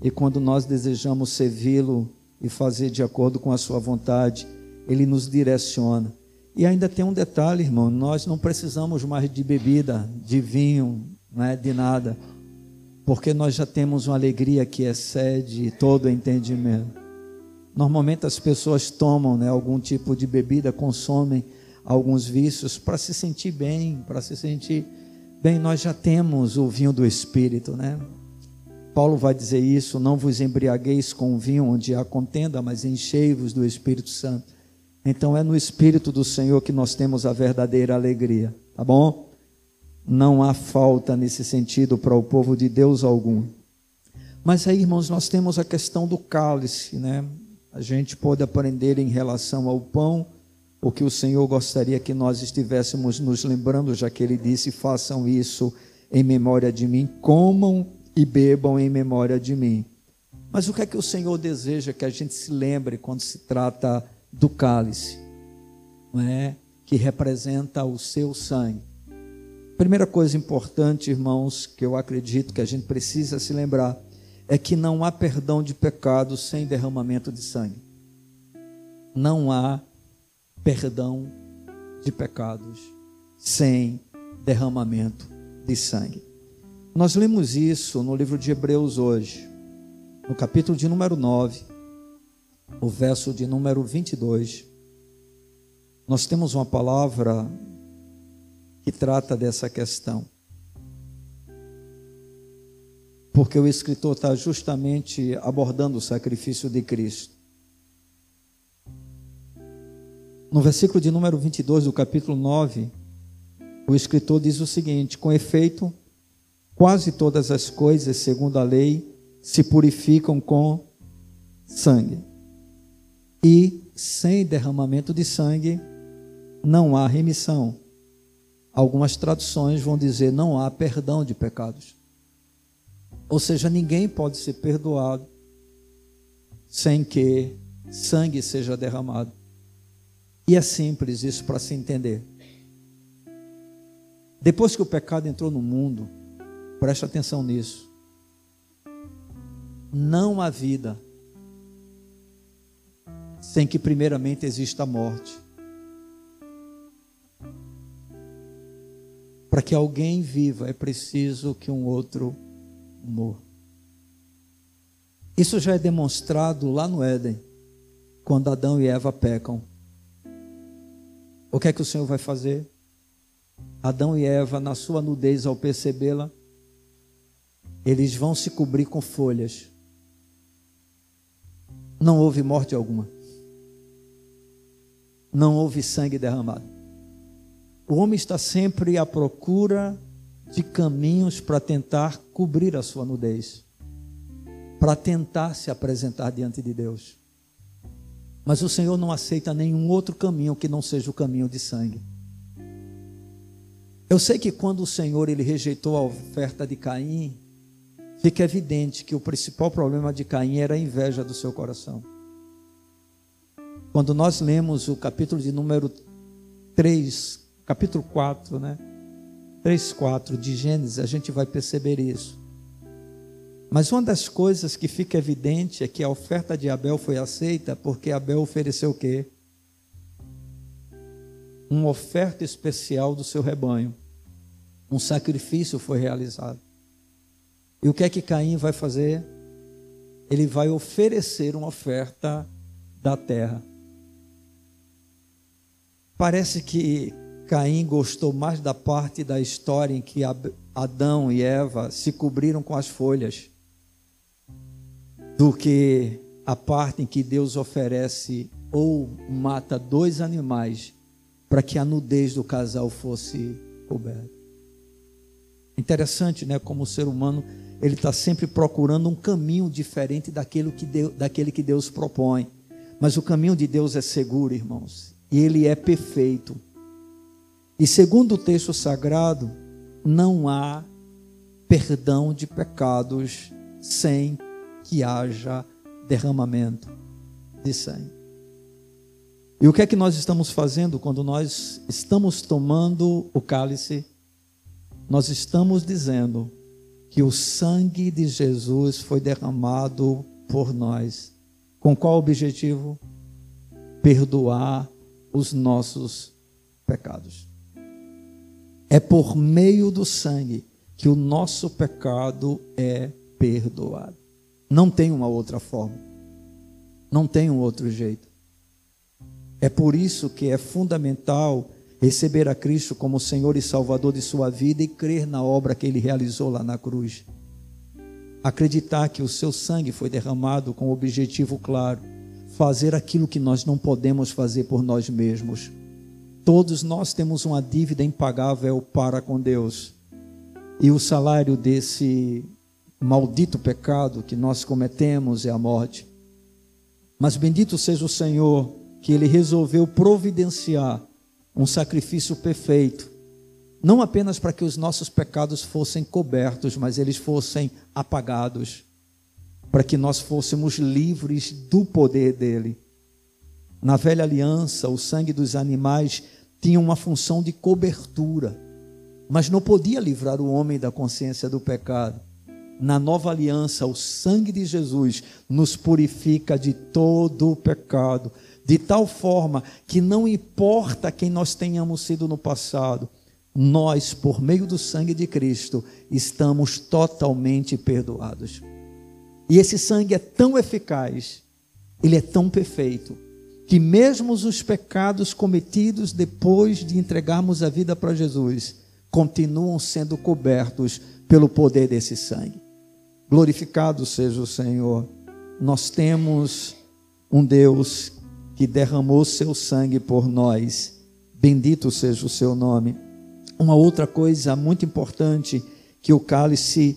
e quando nós desejamos servi-lo e fazer de acordo com a sua vontade, ele nos direciona. E ainda tem um detalhe, irmão: nós não precisamos mais de bebida, de vinho, né, de nada, porque nós já temos uma alegria que excede todo entendimento. Normalmente as pessoas tomam né, algum tipo de bebida, consomem alguns vícios para se sentir bem, para se sentir bem. Nós já temos o vinho do Espírito, né? Paulo vai dizer isso: não vos embriagueis com vinho onde há contenda, mas enchei-vos do Espírito Santo. Então é no Espírito do Senhor que nós temos a verdadeira alegria, tá bom? Não há falta nesse sentido para o povo de Deus algum. Mas aí, irmãos, nós temos a questão do cálice, né? A gente pode aprender em relação ao pão o que o Senhor gostaria que nós estivéssemos nos lembrando, já que ele disse: façam isso em memória de mim, comam e bebam em memória de mim. Mas o que é que o Senhor deseja que a gente se lembre quando se trata do cálice, não é? que representa o seu sangue. Primeira coisa importante, irmãos, que eu acredito que a gente precisa se lembrar, é que não há perdão de pecados sem derramamento de sangue. Não há perdão de pecados sem derramamento de sangue. Nós lemos isso no livro de Hebreus hoje, no capítulo de número 9 o verso de número 22. Nós temos uma palavra que trata dessa questão. Porque o escritor está justamente abordando o sacrifício de Cristo. No versículo de número 22 do capítulo 9, o escritor diz o seguinte: Com efeito, quase todas as coisas, segundo a lei, se purificam com sangue e sem derramamento de sangue não há remissão. Algumas traduções vão dizer não há perdão de pecados. Ou seja, ninguém pode ser perdoado sem que sangue seja derramado. E é simples isso para se entender. Depois que o pecado entrou no mundo, preste atenção nisso. Não há vida sem que primeiramente exista a morte. Para que alguém viva, é preciso que um outro morra. Isso já é demonstrado lá no Éden, quando Adão e Eva pecam. O que é que o Senhor vai fazer? Adão e Eva, na sua nudez, ao percebê-la, eles vão se cobrir com folhas. Não houve morte alguma não houve sangue derramado. O homem está sempre à procura de caminhos para tentar cobrir a sua nudez, para tentar se apresentar diante de Deus. Mas o Senhor não aceita nenhum outro caminho que não seja o caminho de sangue. Eu sei que quando o Senhor ele rejeitou a oferta de Caim, fica evidente que o principal problema de Caim era a inveja do seu coração. Quando nós lemos o capítulo de número 3, capítulo 4, né? 3, 4 de Gênesis, a gente vai perceber isso. Mas uma das coisas que fica evidente é que a oferta de Abel foi aceita porque Abel ofereceu o quê? uma oferta especial do seu rebanho. Um sacrifício foi realizado. E o que é que Caim vai fazer? Ele vai oferecer uma oferta da terra. Parece que Caim gostou mais da parte da história em que Adão e Eva se cobriram com as folhas do que a parte em que Deus oferece ou mata dois animais para que a nudez do casal fosse coberta. Interessante, né? Como o ser humano ele está sempre procurando um caminho diferente daquele que, Deus, daquele que Deus propõe. Mas o caminho de Deus é seguro, irmãos, ele é perfeito. E segundo o texto sagrado, não há perdão de pecados sem que haja derramamento de sangue. E o que é que nós estamos fazendo quando nós estamos tomando o cálice? Nós estamos dizendo que o sangue de Jesus foi derramado por nós. Com qual objetivo? Perdoar os nossos pecados. É por meio do sangue que o nosso pecado é perdoado. Não tem uma outra forma. Não tem um outro jeito. É por isso que é fundamental receber a Cristo como Senhor e Salvador de sua vida e crer na obra que ele realizou lá na cruz. Acreditar que o seu sangue foi derramado com o objetivo claro, fazer aquilo que nós não podemos fazer por nós mesmos. Todos nós temos uma dívida impagável para com Deus. E o salário desse maldito pecado que nós cometemos é a morte. Mas bendito seja o Senhor que ele resolveu providenciar um sacrifício perfeito, não apenas para que os nossos pecados fossem cobertos, mas eles fossem apagados, para que nós fôssemos livres do poder dele. Na velha aliança, o sangue dos animais tinha uma função de cobertura, mas não podia livrar o homem da consciência do pecado. Na nova aliança, o sangue de Jesus nos purifica de todo o pecado, de tal forma que não importa quem nós tenhamos sido no passado, nós, por meio do sangue de Cristo, estamos totalmente perdoados. E esse sangue é tão eficaz, ele é tão perfeito, que mesmo os pecados cometidos depois de entregarmos a vida para Jesus, continuam sendo cobertos pelo poder desse sangue. Glorificado seja o Senhor. Nós temos um Deus que derramou seu sangue por nós. Bendito seja o seu nome. Uma outra coisa muito importante que o cálice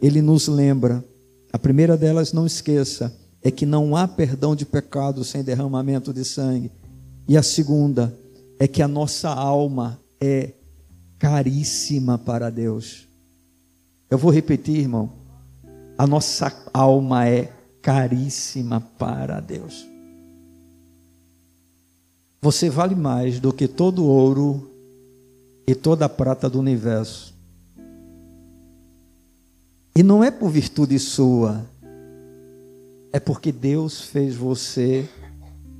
ele nos lembra. A primeira delas, não esqueça, é que não há perdão de pecado sem derramamento de sangue. E a segunda é que a nossa alma é caríssima para Deus. Eu vou repetir, irmão. A nossa alma é caríssima para Deus. Você vale mais do que todo ouro e toda a prata do universo. E não é por virtude sua, é porque Deus fez você,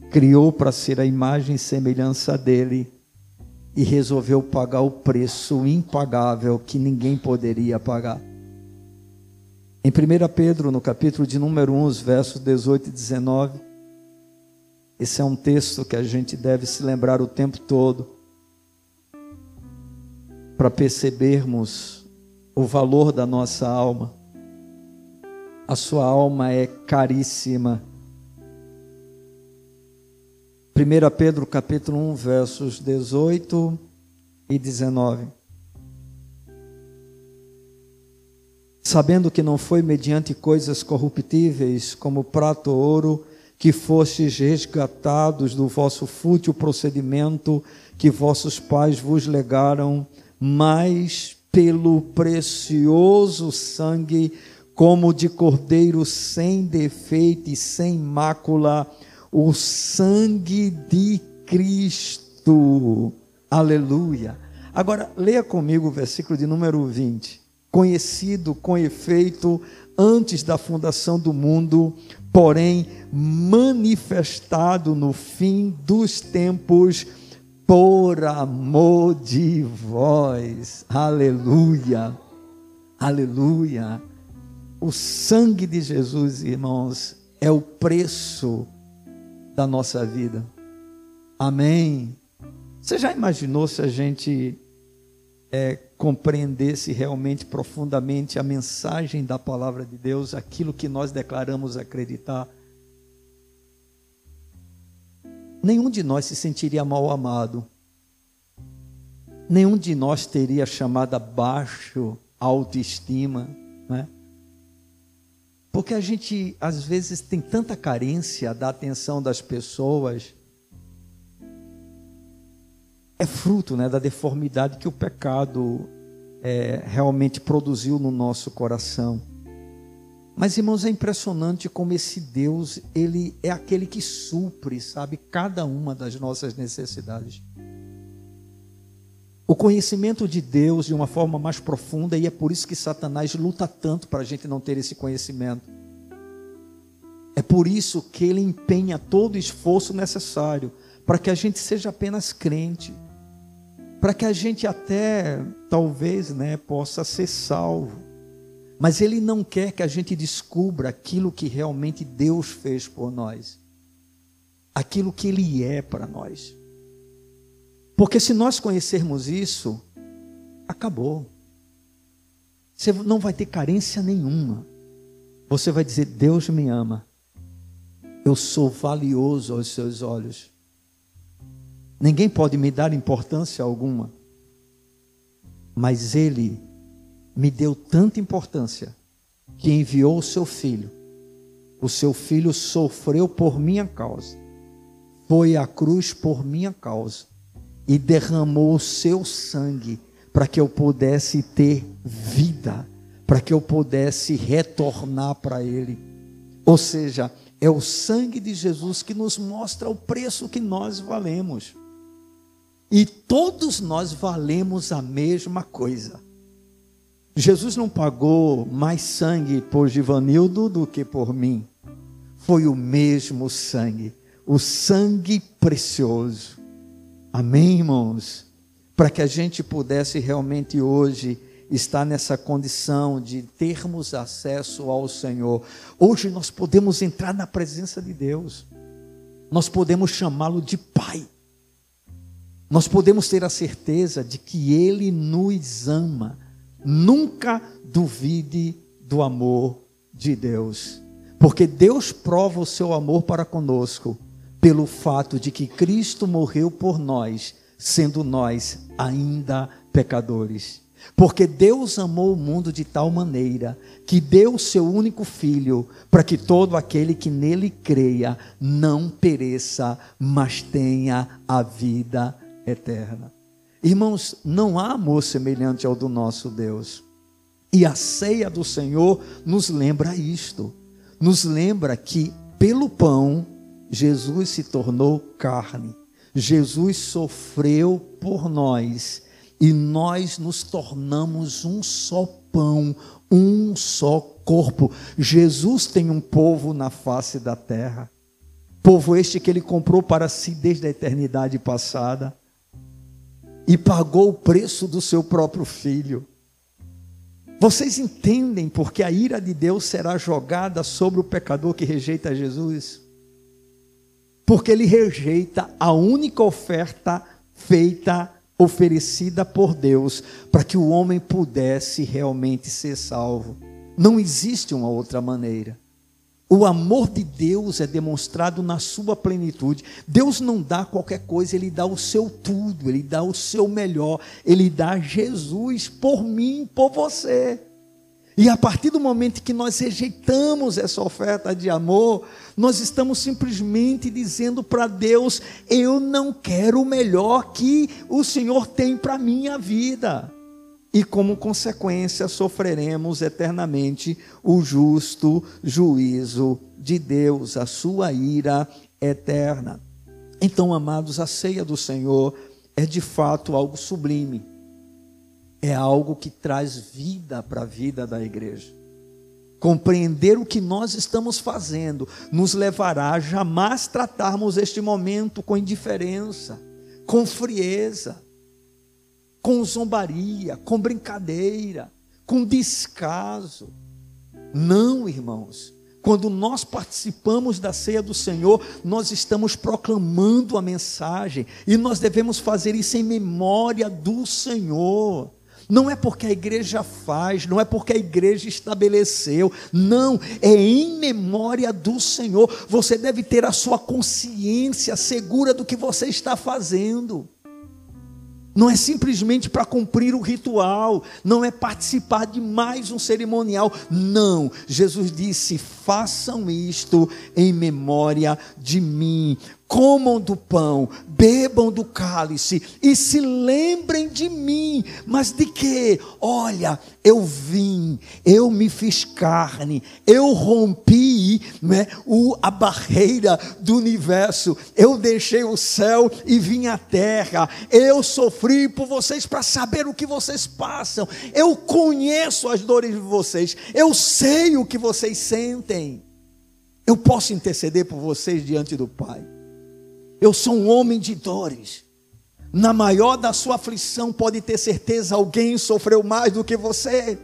criou para ser a imagem e semelhança dele e resolveu pagar o preço impagável que ninguém poderia pagar. Em 1 Pedro, no capítulo de número 1, versos 18 e 19, esse é um texto que a gente deve se lembrar o tempo todo para percebermos o valor da nossa alma. A sua alma é caríssima. 1 Pedro capítulo 1, versos 18 e 19. sabendo que não foi mediante coisas corruptíveis, como prato ou ouro, que fostes resgatados do vosso fútil procedimento que vossos pais vos legaram, mas pelo precioso sangue, como de cordeiro sem defeito e sem mácula, o sangue de Cristo. Aleluia. Agora, leia comigo o versículo de número 20 conhecido com efeito antes da fundação do mundo, porém manifestado no fim dos tempos por amor de vós. Aleluia, aleluia. O sangue de Jesus, irmãos, é o preço da nossa vida. Amém. Você já imaginou se a gente é, compreendesse realmente profundamente a mensagem da palavra de Deus, aquilo que nós declaramos acreditar? Nenhum de nós se sentiria mal amado. Nenhum de nós teria chamada baixo autoestima, né? Porque a gente às vezes tem tanta carência da atenção das pessoas é fruto né, da deformidade que o pecado é, realmente produziu no nosso coração. Mas, irmãos, é impressionante como esse Deus, ele é aquele que supre, sabe, cada uma das nossas necessidades. O conhecimento de Deus de uma forma mais profunda, e é por isso que Satanás luta tanto para a gente não ter esse conhecimento. É por isso que ele empenha todo o esforço necessário para que a gente seja apenas crente para que a gente até, talvez, né, possa ser salvo. Mas Ele não quer que a gente descubra aquilo que realmente Deus fez por nós, aquilo que Ele é para nós. Porque se nós conhecermos isso, acabou. Você não vai ter carência nenhuma. Você vai dizer: Deus me ama. Eu sou valioso aos seus olhos. Ninguém pode me dar importância alguma. Mas Ele me deu tanta importância que enviou o seu filho. O seu filho sofreu por minha causa, foi à cruz por minha causa e derramou o seu sangue para que eu pudesse ter vida, para que eu pudesse retornar para Ele. Ou seja, é o sangue de Jesus que nos mostra o preço que nós valemos. E todos nós valemos a mesma coisa. Jesus não pagou mais sangue por Givanildo do que por mim. Foi o mesmo sangue, o sangue precioso. Amém, irmãos? Para que a gente pudesse realmente hoje estar nessa condição de termos acesso ao Senhor. Hoje nós podemos entrar na presença de Deus. Nós podemos chamá-lo de Pai nós podemos ter a certeza de que Ele nos ama. Nunca duvide do amor de Deus, porque Deus prova o seu amor para conosco pelo fato de que Cristo morreu por nós, sendo nós ainda pecadores. Porque Deus amou o mundo de tal maneira que deu o seu único filho para que todo aquele que nele creia não pereça, mas tenha a vida eterna. Irmãos, não há amor semelhante ao do nosso Deus. E a ceia do Senhor nos lembra isto. Nos lembra que pelo pão Jesus se tornou carne. Jesus sofreu por nós e nós nos tornamos um só pão, um só corpo. Jesus tem um povo na face da terra. Povo este que ele comprou para si desde a eternidade passada e pagou o preço do seu próprio filho. Vocês entendem porque a ira de Deus será jogada sobre o pecador que rejeita Jesus? Porque ele rejeita a única oferta feita, oferecida por Deus, para que o homem pudesse realmente ser salvo. Não existe uma outra maneira. O amor de Deus é demonstrado na sua plenitude. Deus não dá qualquer coisa, Ele dá o seu tudo, Ele dá o seu melhor, Ele dá Jesus por mim, por você. E a partir do momento que nós rejeitamos essa oferta de amor, nós estamos simplesmente dizendo para Deus: eu não quero o melhor que o Senhor tem para a minha vida e como consequência sofreremos eternamente o justo juízo de Deus, a sua ira eterna. Então, amados, a ceia do Senhor é de fato algo sublime. É algo que traz vida para a vida da igreja. Compreender o que nós estamos fazendo nos levará a jamais tratarmos este momento com indiferença com frieza, com zombaria, com brincadeira, com descaso. Não, irmãos. Quando nós participamos da ceia do Senhor, nós estamos proclamando a mensagem e nós devemos fazer isso em memória do Senhor. Não é porque a igreja faz, não é porque a igreja estabeleceu, não, é em memória do Senhor. Você deve ter a sua consciência segura do que você está fazendo. Não é simplesmente para cumprir o ritual, não é participar de mais um cerimonial. Não, Jesus disse: façam isto em memória de mim comam do pão, bebam do cálice e se lembrem de mim. Mas de que? Olha, eu vim, eu me fiz carne, eu rompi né, o, a barreira do universo, eu deixei o céu e vim à terra, eu sofri por vocês para saber o que vocês passam, eu conheço as dores de vocês, eu sei o que vocês sentem. Eu posso interceder por vocês diante do Pai. Eu sou um homem de dores. Na maior da sua aflição, pode ter certeza, alguém sofreu mais do que você.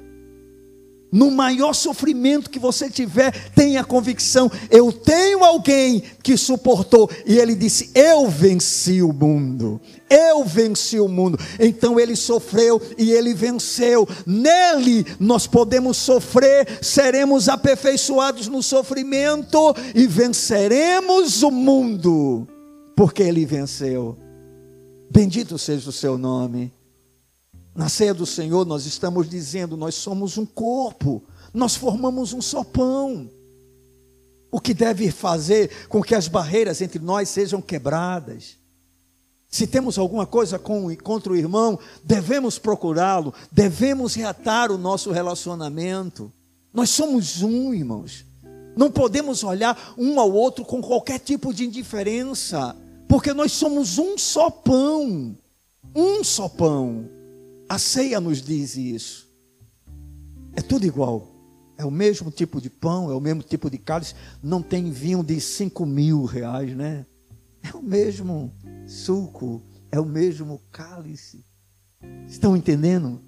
No maior sofrimento que você tiver, tenha convicção: eu tenho alguém que suportou. E ele disse: Eu venci o mundo. Eu venci o mundo. Então ele sofreu e ele venceu. Nele nós podemos sofrer, seremos aperfeiçoados no sofrimento e venceremos o mundo porque ele venceu. Bendito seja o seu nome. Na ceia do Senhor, nós estamos dizendo: nós somos um corpo, nós formamos um só pão. O que deve fazer com que as barreiras entre nós sejam quebradas. Se temos alguma coisa com, contra o irmão, devemos procurá-lo, devemos reatar o nosso relacionamento. Nós somos um, irmãos. Não podemos olhar um ao outro com qualquer tipo de indiferença porque nós somos um só pão, um só pão. A ceia nos diz isso. É tudo igual. É o mesmo tipo de pão, é o mesmo tipo de cálice. Não tem vinho de cinco mil reais, né? É o mesmo suco, é o mesmo cálice. Estão entendendo?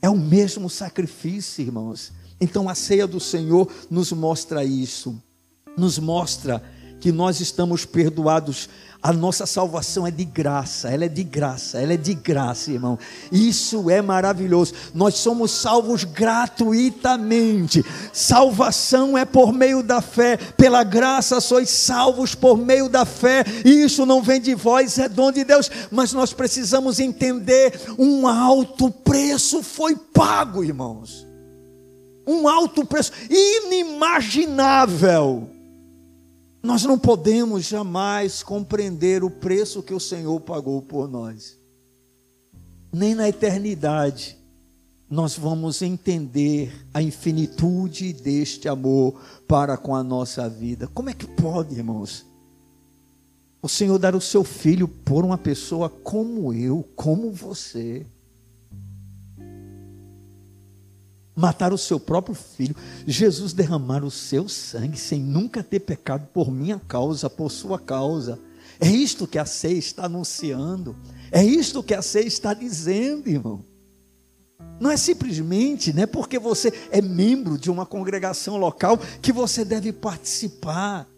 É o mesmo sacrifício, irmãos. Então a ceia do Senhor nos mostra isso. Nos mostra que nós estamos perdoados a nossa salvação é de graça, ela é de graça, ela é de graça, irmão. Isso é maravilhoso. Nós somos salvos gratuitamente. Salvação é por meio da fé. Pela graça sois salvos por meio da fé. E isso não vem de vós, é dom de Deus. Mas nós precisamos entender: um alto preço foi pago, irmãos. Um alto preço inimaginável nós não podemos jamais compreender o preço que o Senhor pagou por nós. Nem na eternidade nós vamos entender a infinitude deste amor para com a nossa vida. Como é que pode, irmãos? O Senhor dar o seu filho por uma pessoa como eu, como você. Matar o seu próprio filho, Jesus derramar o seu sangue sem nunca ter pecado por minha causa, por sua causa. É isto que a ceia está anunciando. É isto que a ceia está dizendo, irmão. Não é simplesmente, né, porque você é membro de uma congregação local que você deve participar,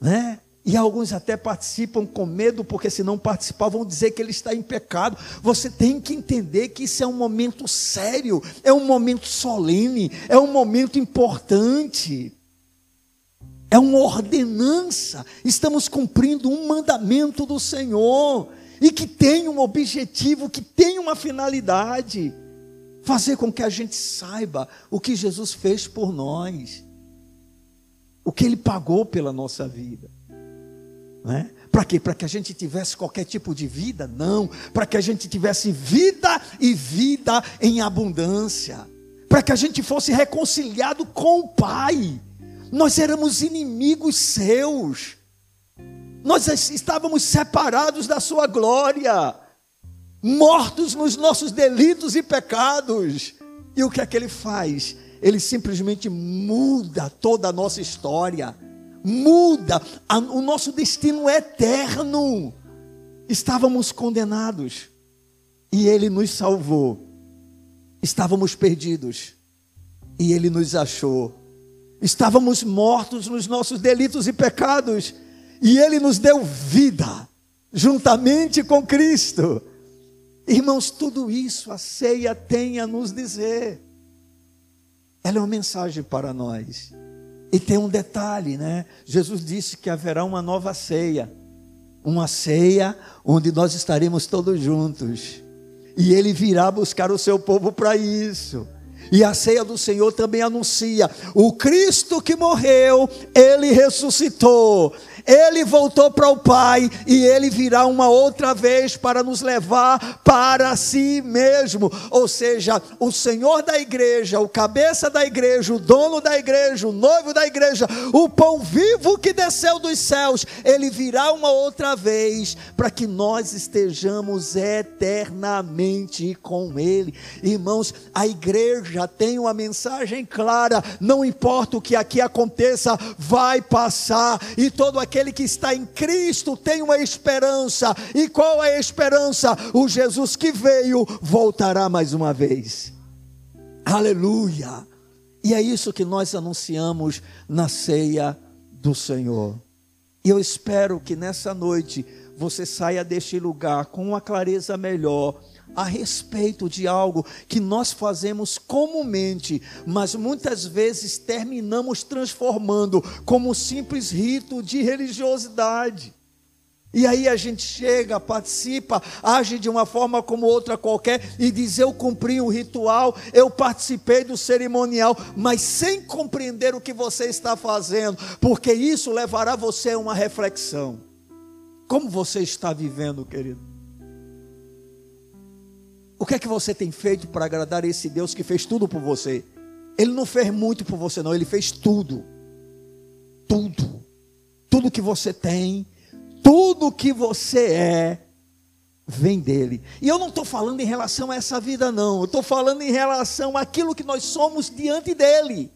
né? E alguns até participam com medo, porque se não participar, vão dizer que ele está em pecado. Você tem que entender que isso é um momento sério, é um momento solene, é um momento importante. É uma ordenança. Estamos cumprindo um mandamento do Senhor. E que tem um objetivo, que tem uma finalidade. Fazer com que a gente saiba o que Jesus fez por nós. O que ele pagou pela nossa vida. Né? Para quê? Para que a gente tivesse qualquer tipo de vida? Não. Para que a gente tivesse vida e vida em abundância. Para que a gente fosse reconciliado com o Pai. Nós éramos inimigos seus. Nós estávamos separados da Sua glória. Mortos nos nossos delitos e pecados. E o que é que Ele faz? Ele simplesmente muda toda a nossa história muda, o nosso destino é eterno. Estávamos condenados e Ele nos salvou. Estávamos perdidos e Ele nos achou. Estávamos mortos nos nossos delitos e pecados e Ele nos deu vida juntamente com Cristo. Irmãos, tudo isso a ceia tem a nos dizer. Ela é uma mensagem para nós. E tem um detalhe, né? Jesus disse que haverá uma nova ceia. Uma ceia onde nós estaremos todos juntos. E ele virá buscar o seu povo para isso. E a ceia do Senhor também anuncia: o Cristo que morreu, ele ressuscitou. Ele voltou para o Pai e ele virá uma outra vez para nos levar para si mesmo. Ou seja, o Senhor da igreja, o cabeça da igreja, o dono da igreja, o noivo da igreja, o pão vivo que desceu dos céus, ele virá uma outra vez para que nós estejamos eternamente com ele. Irmãos, a igreja tem uma mensagem clara, não importa o que aqui aconteça, vai passar e todo aquele aquele que está em Cristo tem uma esperança. E qual é a esperança? O Jesus que veio voltará mais uma vez. Aleluia! E é isso que nós anunciamos na ceia do Senhor. E eu espero que nessa noite você saia deste lugar com uma clareza melhor a respeito de algo que nós fazemos comumente, mas muitas vezes terminamos transformando como simples rito de religiosidade. E aí a gente chega, participa, age de uma forma como outra qualquer e diz: Eu cumpri o ritual, eu participei do cerimonial, mas sem compreender o que você está fazendo, porque isso levará você a uma reflexão. Como você está vivendo, querido? O que é que você tem feito para agradar esse Deus que fez tudo por você? Ele não fez muito por você, não, ele fez tudo. Tudo. Tudo que você tem, tudo que você é, vem dele. E eu não estou falando em relação a essa vida, não. Eu estou falando em relação àquilo que nós somos diante dele.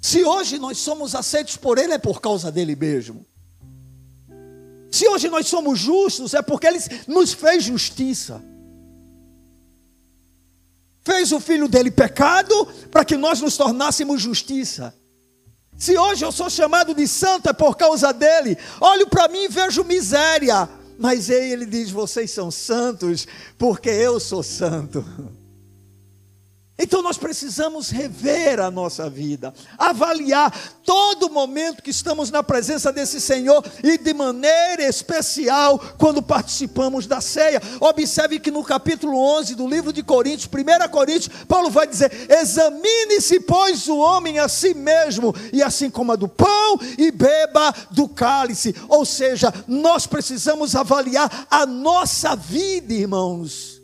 Se hoje nós somos aceitos por ele, é por causa dele mesmo. Se hoje nós somos justos, é porque Ele nos fez justiça. Fez o filho dele pecado para que nós nos tornássemos justiça. Se hoje eu sou chamado de santo, é por causa dele. Olho para mim e vejo miséria. Mas ele diz: vocês são santos, porque eu sou santo. Então nós precisamos rever a nossa vida, avaliar todo momento que estamos na presença desse Senhor e de maneira especial quando participamos da ceia. Observe que no capítulo 11 do livro de Coríntios, 1 Coríntios, Paulo vai dizer: Examine-se, pois, o homem a si mesmo, e assim coma do pão e beba do cálice. Ou seja, nós precisamos avaliar a nossa vida, irmãos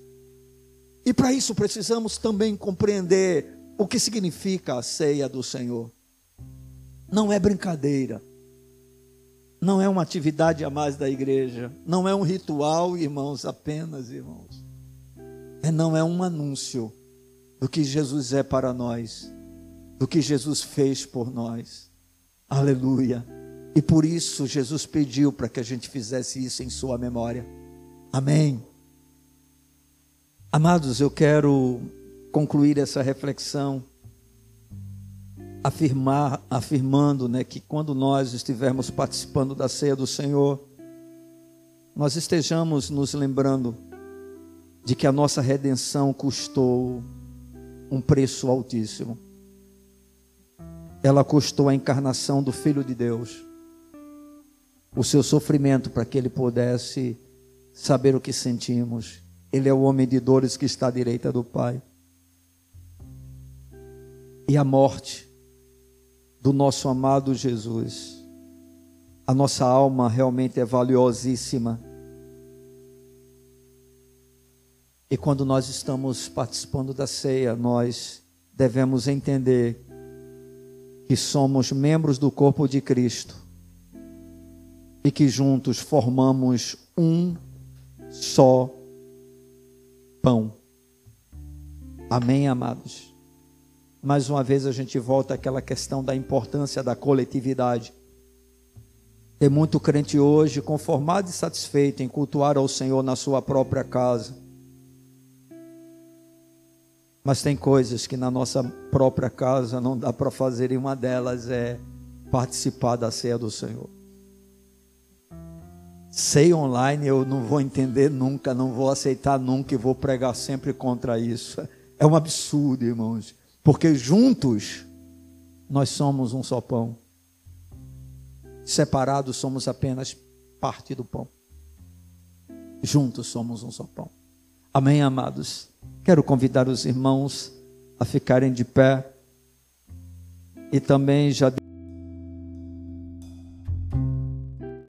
e para isso precisamos também compreender o que significa a ceia do Senhor. Não é brincadeira. Não é uma atividade a mais da igreja. Não é um ritual, irmãos, apenas, irmãos. É, não é um anúncio do que Jesus é para nós, do que Jesus fez por nós. Aleluia. E por isso Jesus pediu para que a gente fizesse isso em Sua memória. Amém. Amados, eu quero concluir essa reflexão afirmar, afirmando, né, que quando nós estivermos participando da ceia do Senhor, nós estejamos nos lembrando de que a nossa redenção custou um preço altíssimo. Ela custou a encarnação do Filho de Deus, o seu sofrimento para que ele pudesse saber o que sentimos ele é o homem de dores que está à direita do Pai. E a morte do nosso amado Jesus. A nossa alma realmente é valiosíssima. E quando nós estamos participando da ceia, nós devemos entender que somos membros do corpo de Cristo e que juntos formamos um só pão. Amém, amados? mais uma vez a gente volta àquela questão da importância da coletividade. Tem muito crente hoje conformado e satisfeito em cultuar ao Senhor na sua própria casa. Mas tem coisas que na nossa própria casa não dá para fazer, e uma delas é participar da ceia do Senhor. Sei online eu não vou entender nunca, não vou aceitar nunca e vou pregar sempre contra isso. É um absurdo, irmãos, porque juntos nós somos um só pão. Separados somos apenas parte do pão. Juntos somos um só pão. Amém, amados? Quero convidar os irmãos a ficarem de pé e também já